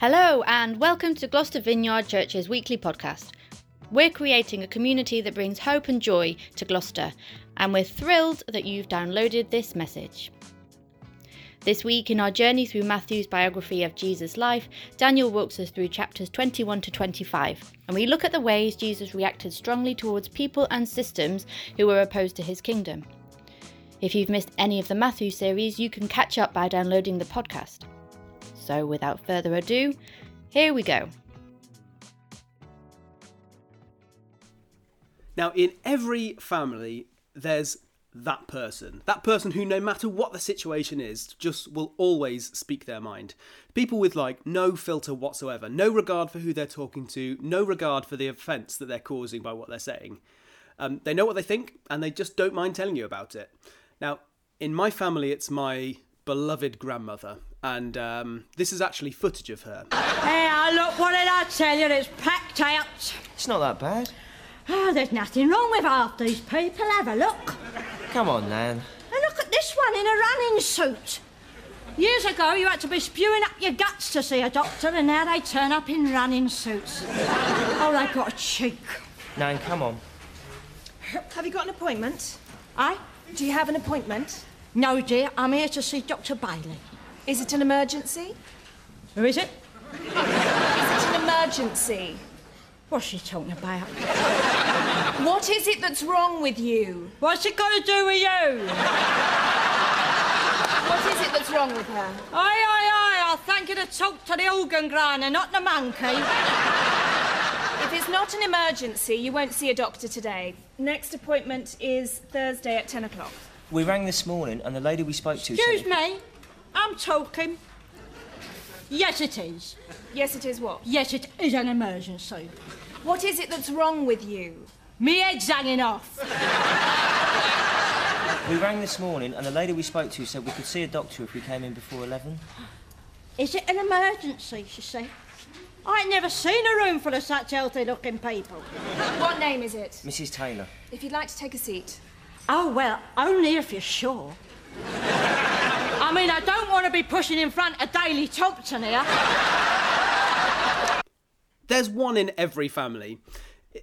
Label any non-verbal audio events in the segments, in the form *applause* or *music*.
Hello, and welcome to Gloucester Vineyard Church's weekly podcast. We're creating a community that brings hope and joy to Gloucester, and we're thrilled that you've downloaded this message. This week, in our journey through Matthew's biography of Jesus' life, Daniel walks us through chapters 21 to 25, and we look at the ways Jesus reacted strongly towards people and systems who were opposed to his kingdom. If you've missed any of the Matthew series, you can catch up by downloading the podcast. So, without further ado, here we go. Now, in every family, there's that person. That person who, no matter what the situation is, just will always speak their mind. People with like no filter whatsoever, no regard for who they're talking to, no regard for the offence that they're causing by what they're saying. Um, they know what they think and they just don't mind telling you about it. Now, in my family, it's my beloved grandmother, and um, this is actually footage of her. Hey, uh, look, what did I tell you? It's packed out. It's not that bad. Oh, there's nothing wrong with half these people. Have a look. Come on, Nan. And look at this one in a running suit. Years ago, you had to be spewing up your guts to see a doctor, and now they turn up in running suits. *laughs* oh, they've got a cheek. Nan, come on. Have you got an appointment? I? Do you have an appointment? No, dear, I'm here to see Dr. Bailey. Is it an emergency? Who is it? Is it an emergency? What's she talking about? What is it that's wrong with you? What's it got to do with you? What is it that's wrong with her? Aye, aye, aye, I'll thank you to talk to the organ grinder, not the monkey. If it's not an emergency, you won't see a doctor today. Next appointment is Thursday at 10 o'clock. We rang this morning, and the lady we spoke to. Excuse said- me, I'm talking. Yes, it is. Yes, it is what? Yes, it is an emergency. What is it that's wrong with you? Me head's hanging off. We rang this morning, and the lady we spoke to said we could see a doctor if we came in before 11. Is it an emergency, she said? I ain't never seen a room full of such healthy looking people. What name is it? Mrs. Taylor. If you'd like to take a seat. Oh, well, only if you're sure. I mean, I don't want to be pushing in front of Daley Thompson here. There's one in every family.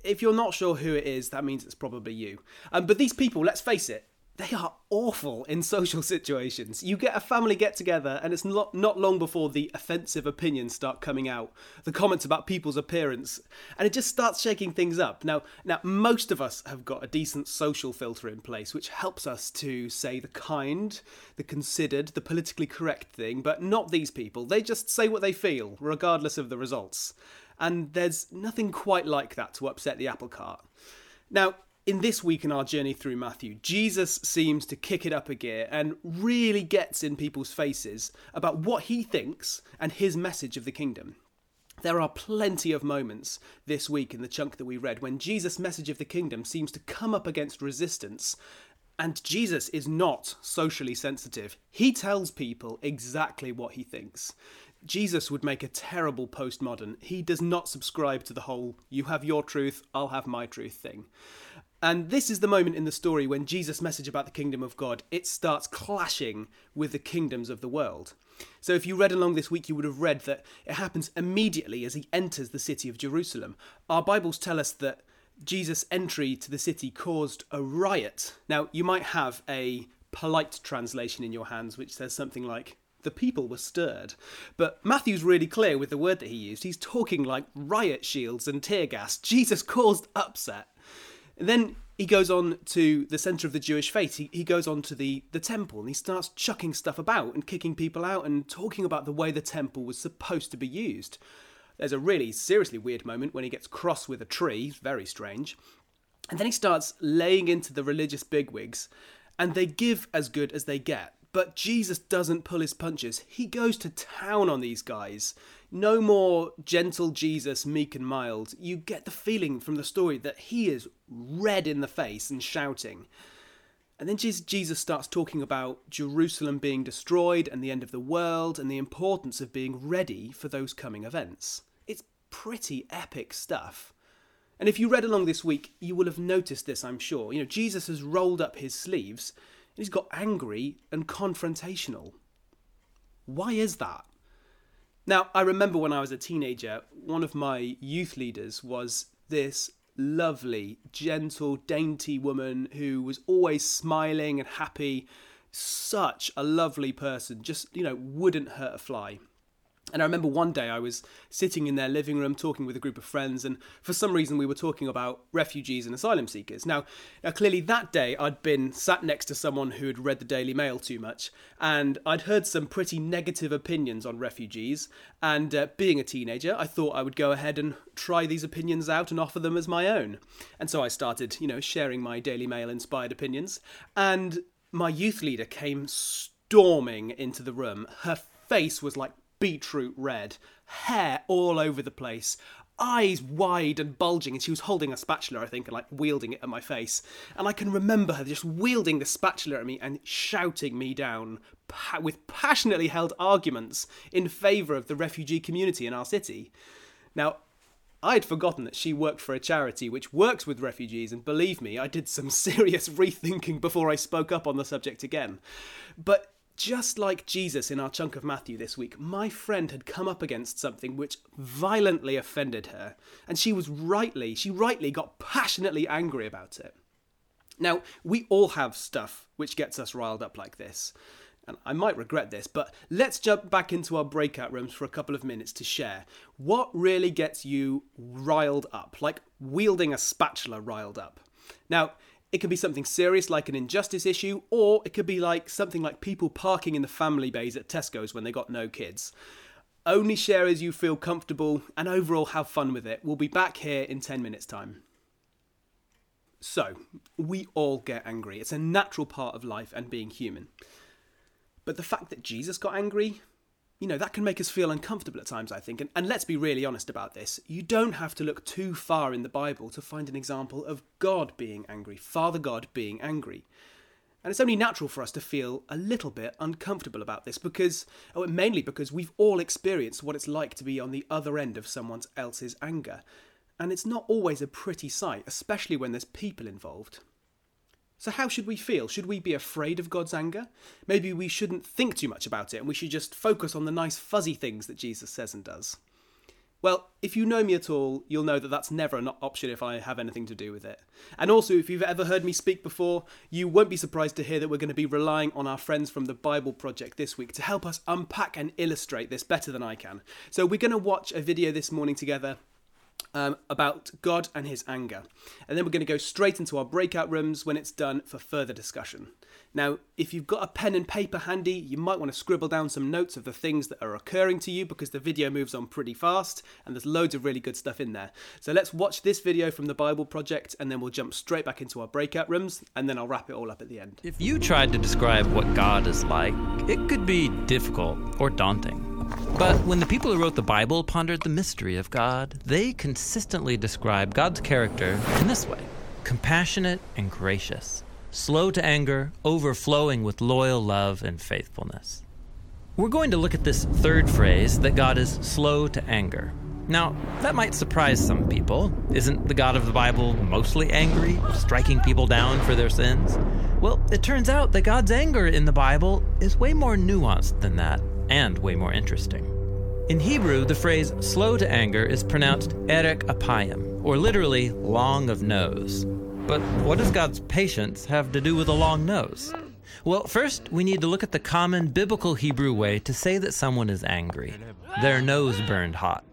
If you're not sure who it is, that means it's probably you. Um, but these people, let's face it, they are awful in social situations. You get a family get together, and it's not, not long before the offensive opinions start coming out, the comments about people's appearance, and it just starts shaking things up. Now, now most of us have got a decent social filter in place, which helps us to say the kind, the considered, the politically correct thing, but not these people. They just say what they feel, regardless of the results. And there's nothing quite like that to upset the apple cart. Now, in this week in our journey through Matthew, Jesus seems to kick it up a gear and really gets in people's faces about what he thinks and his message of the kingdom. There are plenty of moments this week in the chunk that we read when Jesus' message of the kingdom seems to come up against resistance. And Jesus is not socially sensitive. He tells people exactly what he thinks. Jesus would make a terrible postmodern. He does not subscribe to the whole you have your truth, I'll have my truth thing. And this is the moment in the story when Jesus' message about the kingdom of God, it starts clashing with the kingdoms of the world. So if you read along this week, you would have read that it happens immediately as he enters the city of Jerusalem. Our Bibles tell us that Jesus' entry to the city caused a riot. Now, you might have a polite translation in your hands which says something like, the people were stirred. But Matthew's really clear with the word that he used. He's talking like riot shields and tear gas. Jesus caused upset. And then he goes on to the centre of the Jewish faith. He, he goes on to the, the temple and he starts chucking stuff about and kicking people out and talking about the way the temple was supposed to be used. There's a really seriously weird moment when he gets cross with a tree, very strange. And then he starts laying into the religious bigwigs, and they give as good as they get. But Jesus doesn't pull his punches. He goes to town on these guys. No more gentle Jesus, meek and mild. You get the feeling from the story that he is red in the face and shouting. And then Jesus starts talking about Jerusalem being destroyed and the end of the world and the importance of being ready for those coming events. It's pretty epic stuff. And if you read along this week, you will have noticed this, I'm sure. You know, Jesus has rolled up his sleeves he's got angry and confrontational. Why is that? Now, I remember when I was a teenager, one of my youth leaders was this lovely, gentle, dainty woman who was always smiling and happy. Such a lovely person, just, you know, wouldn't hurt a fly. And I remember one day I was sitting in their living room talking with a group of friends, and for some reason we were talking about refugees and asylum seekers. Now, now, clearly that day I'd been sat next to someone who had read the Daily Mail too much, and I'd heard some pretty negative opinions on refugees. And uh, being a teenager, I thought I would go ahead and try these opinions out and offer them as my own. And so I started, you know, sharing my Daily Mail inspired opinions. And my youth leader came storming into the room. Her face was like beetroot red, hair all over the place, eyes wide and bulging, and she was holding a spatula, I think, and like wielding it at my face. And I can remember her just wielding the spatula at me and shouting me down pa- with passionately held arguments in favour of the refugee community in our city. Now, I'd forgotten that she worked for a charity which works with refugees, and believe me, I did some *laughs* serious rethinking before I spoke up on the subject again. But just like Jesus in our chunk of Matthew this week, my friend had come up against something which violently offended her, and she was rightly, she rightly got passionately angry about it. Now, we all have stuff which gets us riled up like this. And I might regret this, but let's jump back into our breakout rooms for a couple of minutes to share what really gets you riled up, like wielding a spatula riled up. Now, it could be something serious like an injustice issue, or it could be like something like people parking in the family bays at Tesco's when they got no kids. Only share as you feel comfortable and overall have fun with it. We'll be back here in 10 minutes' time. So, we all get angry. It's a natural part of life and being human. But the fact that Jesus got angry, you know, that can make us feel uncomfortable at times, I think. And, and let's be really honest about this. You don't have to look too far in the Bible to find an example of God being angry, Father God being angry. And it's only natural for us to feel a little bit uncomfortable about this because, oh, mainly because we've all experienced what it's like to be on the other end of someone else's anger. And it's not always a pretty sight, especially when there's people involved. So, how should we feel? Should we be afraid of God's anger? Maybe we shouldn't think too much about it and we should just focus on the nice fuzzy things that Jesus says and does. Well, if you know me at all, you'll know that that's never an option if I have anything to do with it. And also, if you've ever heard me speak before, you won't be surprised to hear that we're going to be relying on our friends from the Bible Project this week to help us unpack and illustrate this better than I can. So, we're going to watch a video this morning together um, about God and his anger. And then we're going to go straight into our breakout rooms when it's done for further discussion. Now, if you've got a pen and paper handy, you might want to scribble down some notes of the things that are occurring to you because the video moves on pretty fast and there's loads of really good stuff in there. So let's watch this video from the Bible Project and then we'll jump straight back into our breakout rooms and then I'll wrap it all up at the end. If you tried to describe what God is like, it could be difficult or daunting. But when the people who wrote the Bible pondered the mystery of God, they consistently describe God's character in this way compassionate and gracious, slow to anger, overflowing with loyal love and faithfulness. We're going to look at this third phrase that God is slow to anger. Now, that might surprise some people. Isn't the God of the Bible mostly angry, striking people down for their sins? Well, it turns out that God's anger in the Bible is way more nuanced than that and way more interesting. In Hebrew, the phrase slow to anger is pronounced erek apayim, or literally long of nose. But what does God's patience have to do with a long nose? Well, first, we need to look at the common biblical Hebrew way to say that someone is angry their nose burned hot.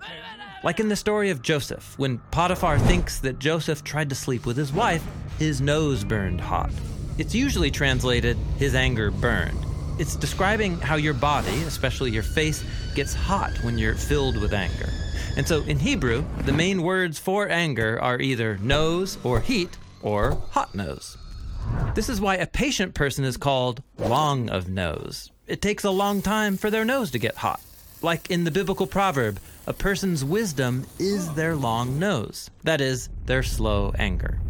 Like in the story of Joseph, when Potiphar thinks that Joseph tried to sleep with his wife, his nose burned hot. It's usually translated, his anger burned. It's describing how your body, especially your face, gets hot when you're filled with anger. And so in Hebrew, the main words for anger are either nose or heat or hot nose. This is why a patient person is called long of nose. It takes a long time for their nose to get hot. Like in the biblical proverb, a person's wisdom is their long nose, that is, their slow anger.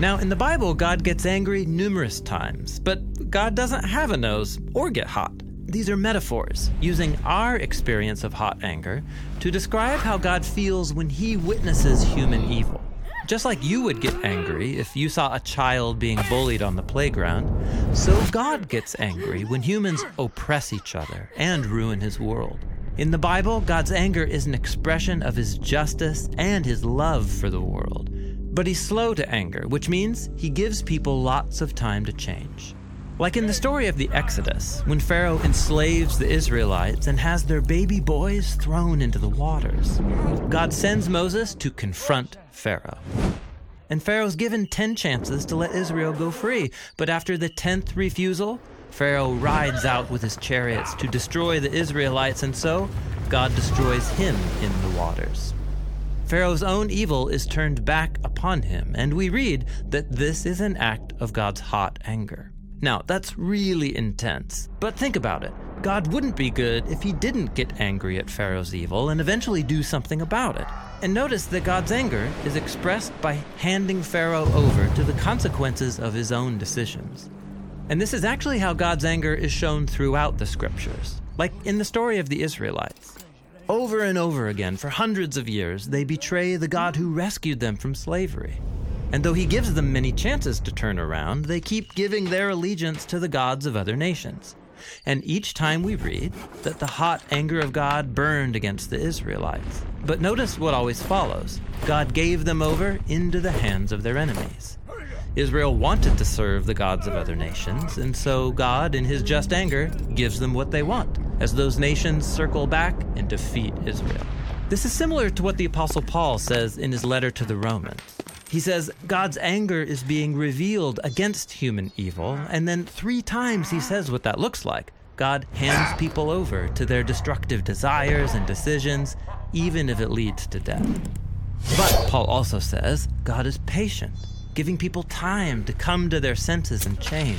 Now, in the Bible, God gets angry numerous times, but God doesn't have a nose or get hot. These are metaphors, using our experience of hot anger to describe how God feels when he witnesses human evil. Just like you would get angry if you saw a child being bullied on the playground, so God gets angry when humans oppress each other and ruin his world. In the Bible, God's anger is an expression of his justice and his love for the world. But he's slow to anger, which means he gives people lots of time to change. Like in the story of the Exodus, when Pharaoh enslaves the Israelites and has their baby boys thrown into the waters, God sends Moses to confront Pharaoh. And Pharaoh's given 10 chances to let Israel go free, but after the 10th refusal, Pharaoh rides out with his chariots to destroy the Israelites, and so God destroys him in the waters. Pharaoh's own evil is turned back upon him, and we read that this is an act of God's hot anger. Now, that's really intense, but think about it. God wouldn't be good if he didn't get angry at Pharaoh's evil and eventually do something about it. And notice that God's anger is expressed by handing Pharaoh over to the consequences of his own decisions. And this is actually how God's anger is shown throughout the scriptures, like in the story of the Israelites. Over and over again, for hundreds of years, they betray the God who rescued them from slavery. And though he gives them many chances to turn around, they keep giving their allegiance to the gods of other nations. And each time we read that the hot anger of God burned against the Israelites. But notice what always follows God gave them over into the hands of their enemies. Israel wanted to serve the gods of other nations, and so God, in his just anger, gives them what they want, as those nations circle back and defeat Israel. This is similar to what the Apostle Paul says in his letter to the Romans. He says God's anger is being revealed against human evil, and then three times he says what that looks like. God hands people over to their destructive desires and decisions, even if it leads to death. But Paul also says God is patient giving people time to come to their senses and change.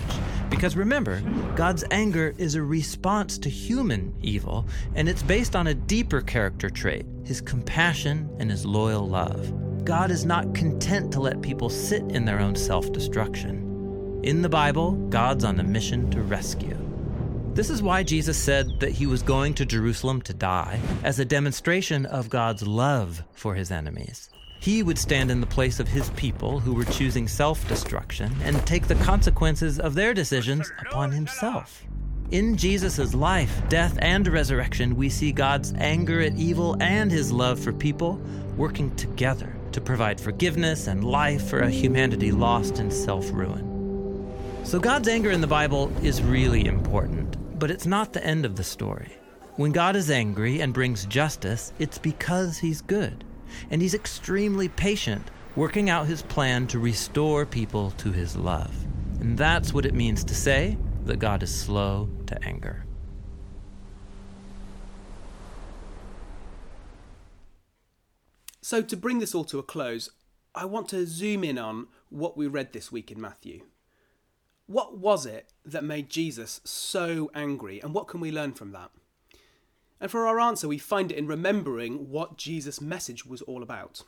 Because remember, God's anger is a response to human evil, and it's based on a deeper character trait his compassion and his loyal love. God is not content to let people sit in their own self destruction. In the Bible, God's on a mission to rescue. This is why Jesus said that he was going to Jerusalem to die, as a demonstration of God's love for his enemies. He would stand in the place of his people who were choosing self destruction and take the consequences of their decisions upon himself. In Jesus' life, death, and resurrection, we see God's anger at evil and his love for people working together to provide forgiveness and life for a humanity lost in self ruin. So, God's anger in the Bible is really important, but it's not the end of the story. When God is angry and brings justice, it's because he's good and he's extremely patient, working out his plan to restore people to his love. And that's what it means to say that God is slow to anger. So, to bring this all to a close, I want to zoom in on what we read this week in Matthew. What was it that made Jesus so angry, and what can we learn from that? And for our answer, we find it in remembering what Jesus' message was all about.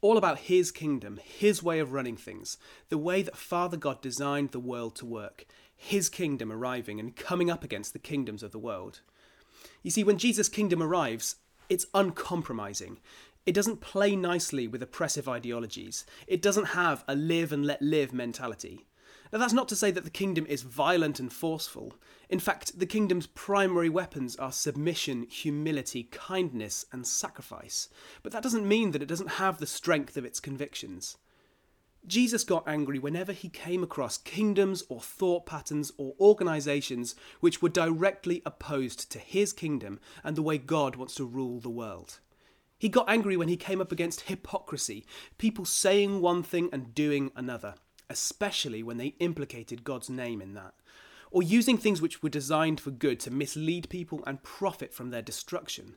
All about his kingdom, his way of running things, the way that Father God designed the world to work, his kingdom arriving and coming up against the kingdoms of the world. You see, when Jesus' kingdom arrives, it's uncompromising. It doesn't play nicely with oppressive ideologies. It doesn't have a live and let live mentality. Now, that's not to say that the kingdom is violent and forceful. In fact, the kingdom's primary weapons are submission, humility, kindness, and sacrifice. But that doesn't mean that it doesn't have the strength of its convictions. Jesus got angry whenever he came across kingdoms or thought patterns or organizations which were directly opposed to his kingdom and the way God wants to rule the world. He got angry when he came up against hypocrisy, people saying one thing and doing another especially when they implicated God's name in that, or using things which were designed for good to mislead people and profit from their destruction,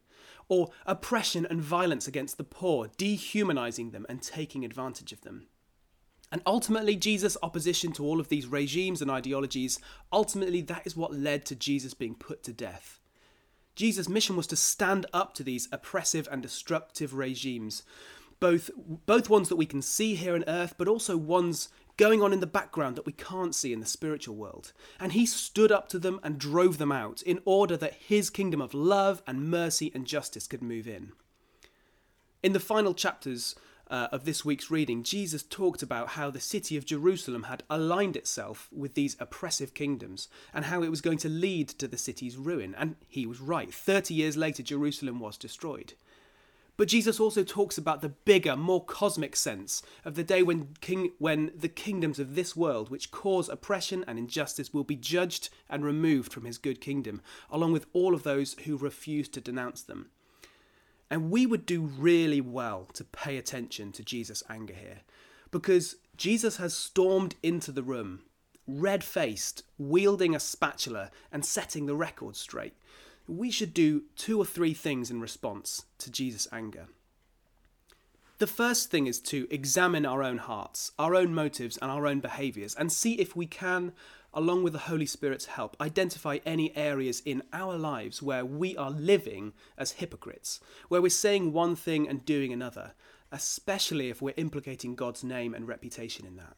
or oppression and violence against the poor, dehumanizing them and taking advantage of them. And ultimately, Jesus' opposition to all of these regimes and ideologies, ultimately, that is what led to Jesus being put to death. Jesus' mission was to stand up to these oppressive and destructive regimes, both, both ones that we can see here on earth, but also ones going on in the background that we can't see in the spiritual world. And he stood up to them and drove them out in order that his kingdom of love and mercy and justice could move in. In the final chapters uh, of this week's reading, Jesus talked about how the city of Jerusalem had aligned itself with these oppressive kingdoms and how it was going to lead to the city's ruin. And he was right. 30 years later, Jerusalem was destroyed. But Jesus also talks about the bigger, more cosmic sense of the day when, king, when the kingdoms of this world, which cause oppression and injustice, will be judged and removed from his good kingdom, along with all of those who refuse to denounce them. And we would do really well to pay attention to Jesus' anger here, because Jesus has stormed into the room, red faced, wielding a spatula, and setting the record straight we should do two or three things in response to Jesus' anger. The first thing is to examine our own hearts, our own motives, and our own behaviours, and see if we can, along with the Holy Spirit's help, identify any areas in our lives where we are living as hypocrites, where we're saying one thing and doing another, especially if we're implicating God's name and reputation in that.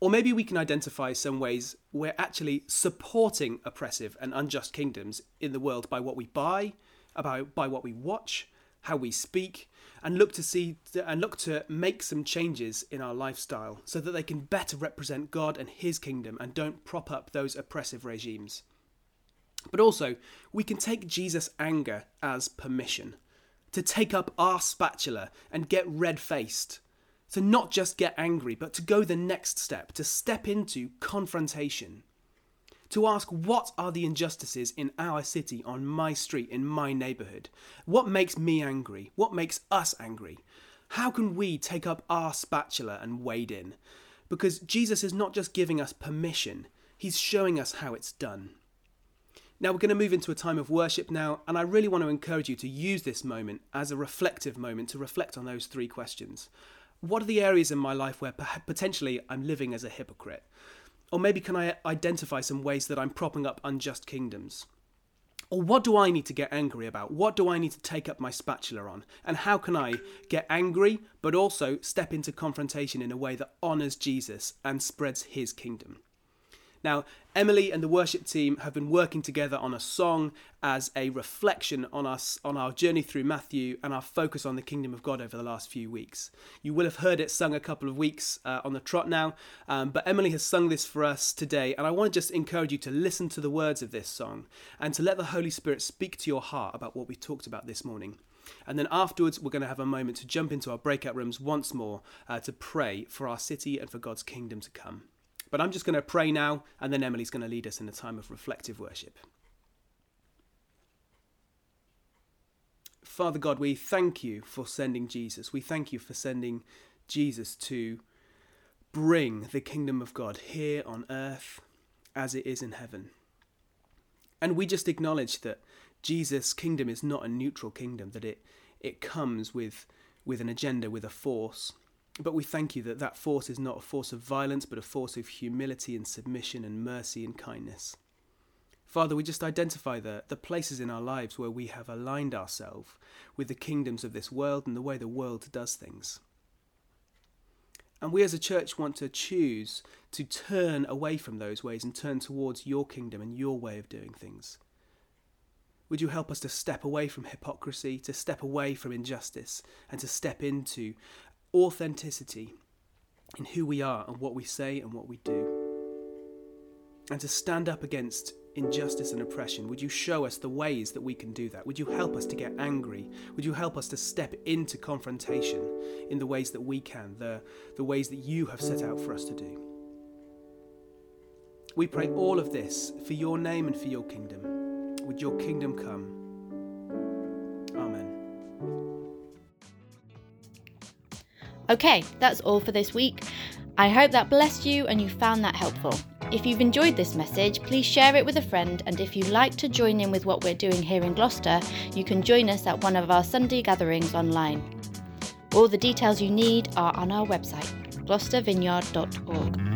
Or maybe we can identify some ways we're actually supporting oppressive and unjust kingdoms in the world by what we buy, about by what we watch, how we speak, and look to see and look to make some changes in our lifestyle so that they can better represent God and his kingdom and don't prop up those oppressive regimes. But also, we can take Jesus' anger as permission to take up our spatula and get red faced to not just get angry, but to go the next step, to step into confrontation. To ask what are the injustices in our city, on my street, in my neighbourhood? What makes me angry? What makes us angry? How can we take up our spatula and wade in? Because Jesus is not just giving us permission, he's showing us how it's done. Now, we're going to move into a time of worship now, and I really want to encourage you to use this moment as a reflective moment to reflect on those three questions what are the areas in my life where potentially I'm living as a hypocrite? Or maybe can I identify some ways that I'm propping up unjust kingdoms? Or what do I need to get angry about? What do I need to take up my spatula on? And how can I get angry, but also step into confrontation in a way that honours Jesus and spreads his kingdom? Now, Emily and the worship team have been working together on a song as a reflection on us on our journey through Matthew and our focus on the kingdom of God over the last few weeks. You will have heard it sung a couple of weeks uh, on the trot now, um, but Emily has sung this for us today, and I want to just encourage you to listen to the words of this song and to let the Holy Spirit speak to your heart about what we talked about this morning. And then afterwards, we're going to have a moment to jump into our breakout rooms once more uh, to pray for our city and for God's kingdom to come. But I'm just going to pray now, and then Emily's going to lead us in a time of reflective worship. Father God, we thank you for sending Jesus. We thank you for sending Jesus to bring the kingdom of God here on earth as it is in heaven. And we just acknowledge that Jesus' kingdom is not a neutral kingdom, that it, it comes with, with an agenda, with a force. But we thank you that that force is not a force of violence, but a force of humility and submission and mercy and kindness. Father, we just identify the, the places in our lives where we have aligned ourselves with the kingdoms of this world and the way the world does things. And we as a church want to choose to turn away from those ways and turn towards your kingdom and your way of doing things. Would you help us to step away from hypocrisy, to step away from injustice, and to step into authenticity in who we are and what we say and what we do. And to stand up against injustice and oppression, would you show us the ways that we can do that? Would you help us to get angry? Would you help us to step into confrontation in the ways that we can, the, the ways that you have set out for us to do? We pray all of this for your name and for your kingdom. Would your kingdom come? Okay, that's all for this week. I hope that blessed you and you found that helpful. If you've enjoyed this message, please share it with a friend. And if you'd like to join in with what we're doing here in Gloucester, you can join us at one of our Sunday gatherings online. All the details you need are on our website, gloucestervineyard.org.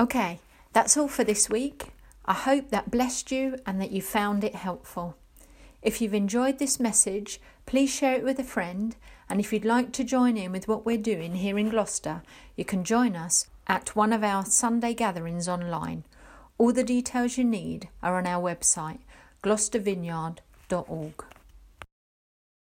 Okay, that's all for this week. I hope that blessed you and that you found it helpful. If you've enjoyed this message, please share it with a friend. And if you'd like to join in with what we're doing here in Gloucester, you can join us at one of our Sunday gatherings online. All the details you need are on our website, gloucestervineyard.org.